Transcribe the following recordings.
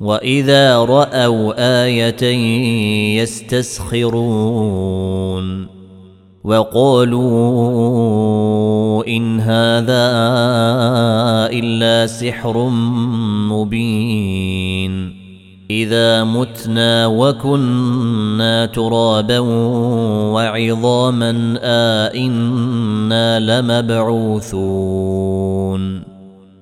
واذا راوا إيه يستسخرون وقالوا ان هذا الا سحر مبين اذا متنا وكنا ترابا وعظاما ائنا لمبعوثون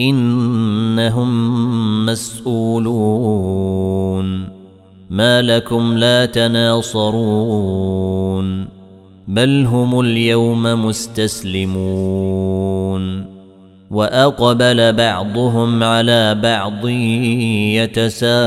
إنهم مسؤولون. ما لكم لا تناصرون. بل هم اليوم مستسلمون. وأقبل بعضهم على بعض يتساءلون.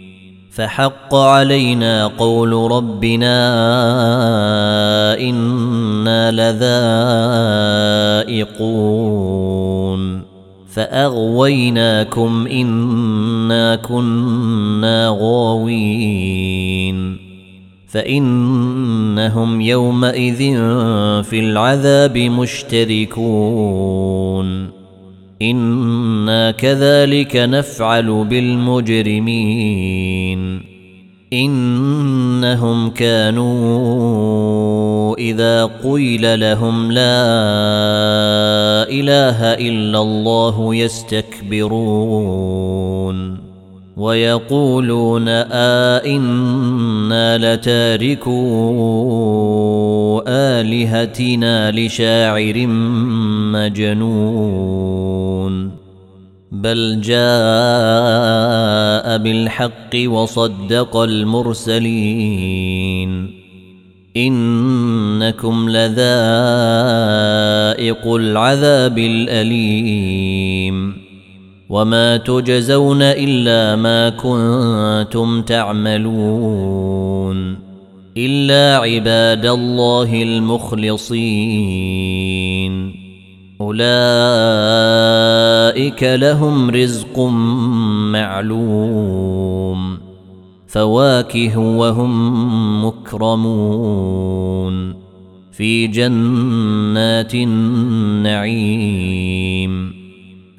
فحق علينا قول ربنا إنا لذائقون. فأغويناكم إنا كنا غاوين. فإنهم يومئذ في العذاب مشتركون. أنا كذلك نفعل بالمجرمين انهم كانوا اذا قيل لهم لا اله الا الله يستكبرون ويقولون آئنا لتاركو آلهتنا لشاعر مجنون. بل جاء بالحق وصدق المرسلين. إنكم لذائق العذاب الأليم. وما تجزون الا ما كنتم تعملون الا عباد الله المخلصين اولئك لهم رزق معلوم فواكه وهم مكرمون في جنات النعيم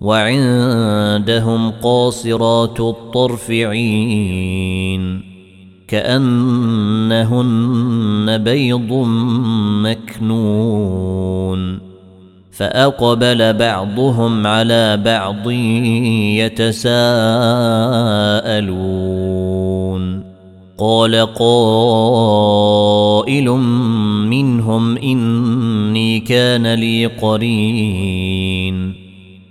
وعندهم قاصرات الطرف عين كأنهن بيض مكنون فأقبل بعضهم على بعض يتساءلون قال قائل منهم إني كان لي قرين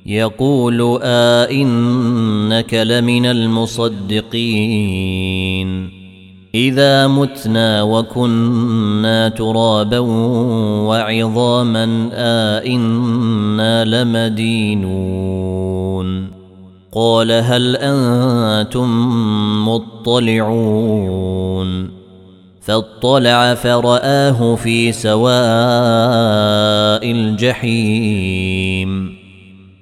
يقول آئنك لمن المصدقين. إذا متنا وكنا ترابا وعظاما آئنا لمدينون. قال هل أنتم مطلعون؟ فاطلع فرآه في سواء الجحيم.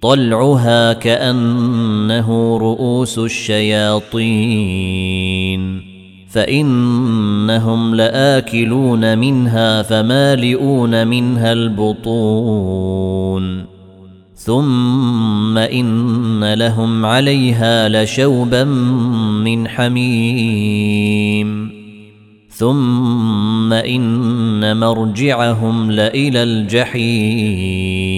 طلعها كأنه رؤوس الشياطين. فإنهم لآكلون منها فمالئون منها البطون. ثم إن لهم عليها لشوبا من حميم. ثم إن مرجعهم لإلى الجحيم.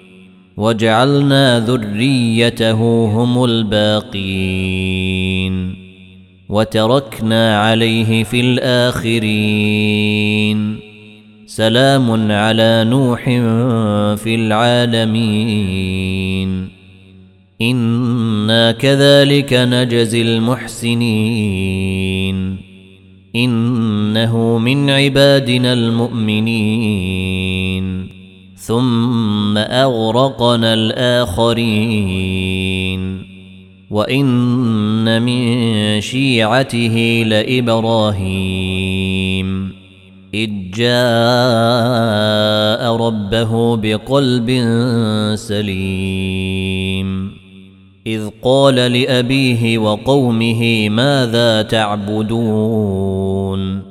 وجعلنا ذريته هم الباقين وتركنا عليه في الآخرين. سلام على نوح في العالمين. إنا كذلك نجزي المحسنين. إنه من عبادنا المؤمنين. ثم أغرقنا الآخرين. وإن من شيعته لإبراهيم. إذ جاء ربه بقلب سليم. إذ قال لأبيه وقومه ماذا تعبدون؟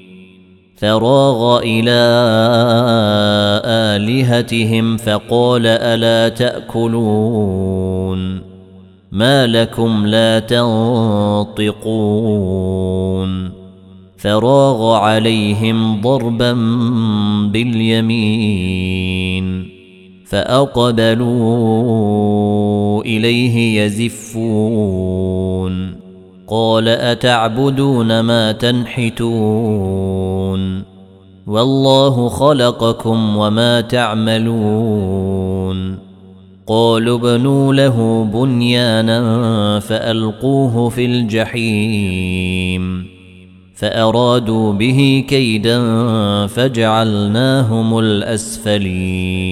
فراغ إلى آلهتهم فقال ألا تأكلون؟ ما لكم لا تنطقون؟ فراغ عليهم ضربا باليمين فأقبلوا إليه يزفون. قال أتعبدون ما تنحتون والله خلقكم وما تعملون قالوا ابنوا له بنيانا فألقوه في الجحيم فأرادوا به كيدا فجعلناهم الأسفلين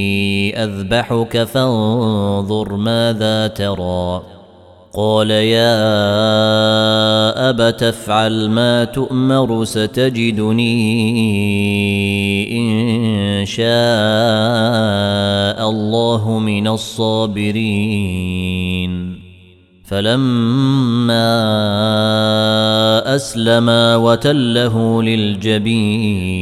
اني أذبحك فانظر ماذا ترى. قال يا ابت افعل ما تؤمر ستجدني إن شاء الله من الصابرين. فلما أسلما وتله للجبين.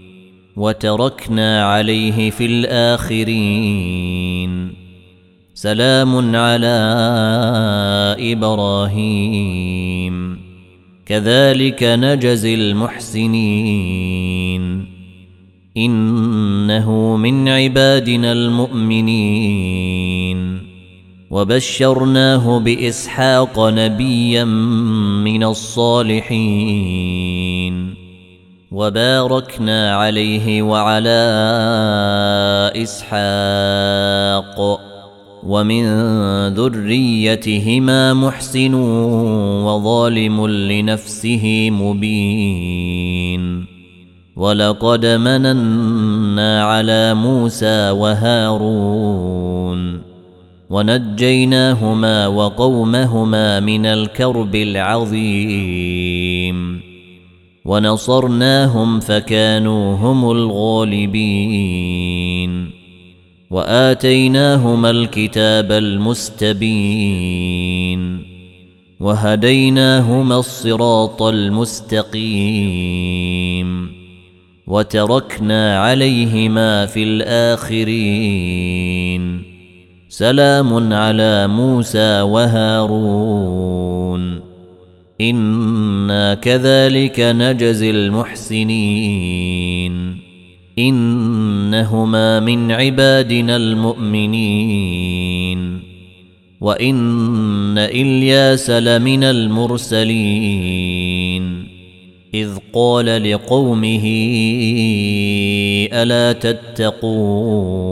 وتركنا عليه في الآخرين. سلام على إبراهيم. كذلك نجزي المحسنين. إنه من عبادنا المؤمنين. وبشرناه بإسحاق نبيا من الصالحين. وباركنا عليه وعلى إسحاق. ومن ذريتهما محسن وظالم لنفسه مبين. ولقد مننا على موسى وهارون. ونجيناهما وقومهما من الكرب العظيم. ونصرناهم فكانوا هم الغالبين. وآتيناهما الكتاب المستبين. وهديناهما الصراط المستقيم. وتركنا عليهما في الآخرين. سلام على موسى وهارون. أنا كذلك نجزي المحسنين انهما من عبادنا المؤمنين وان الياس لمن المرسلين اذ قال لقومه الا تتقون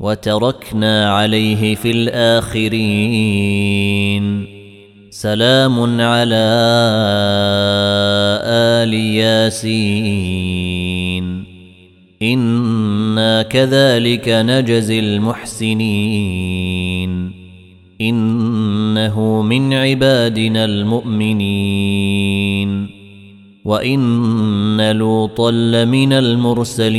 وتركنا عليه في الآخرين. سلام على آل ياسين. إنا كذلك نجزي المحسنين. إنه من عبادنا المؤمنين. وإن لوطا لمن المرسلين.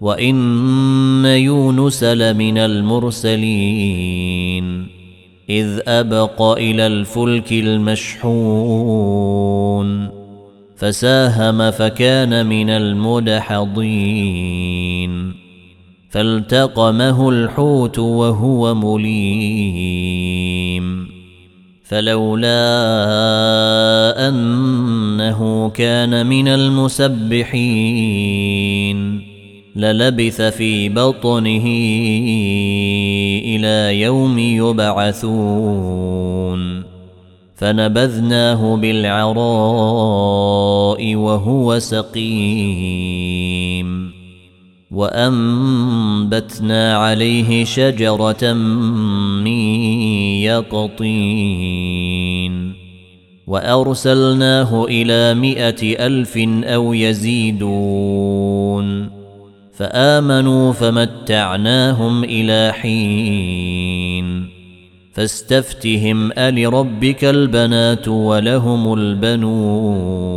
وإن يونس لمن المرسلين إذ أبق إلى الفلك المشحون فساهم فكان من المدحضين فالتقمه الحوت وهو مليم فلولا أنه كان من المسبحين للبث في بطنه إلى يوم يبعثون فنبذناه بالعراء وهو سقيم. وأنبتنا عليه شجرة من يقطين وأرسلناه إلى مائه ألف أو يزيدون فآمنوا فمتعناهم إلى حين فاستفتهم ألربك البنات ولهم البنون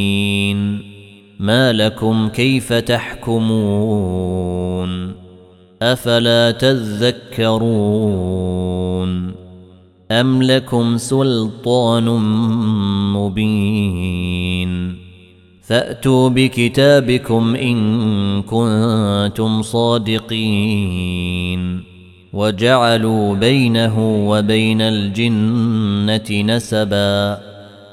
ما لكم كيف تحكمون أفلا تذكرون أم لكم سلطان مبين فأتوا بكتابكم إن كنتم صادقين وجعلوا بينه وبين الجنة نسبا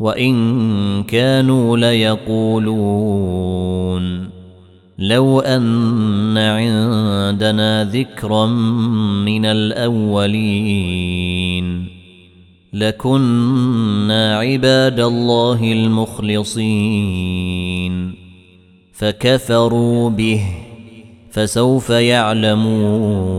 وإن كانوا ليقولون. لو أن عندنا ذكرا من الأولين لكنا عباد الله المخلصين. فكفروا به فسوف يعلمون.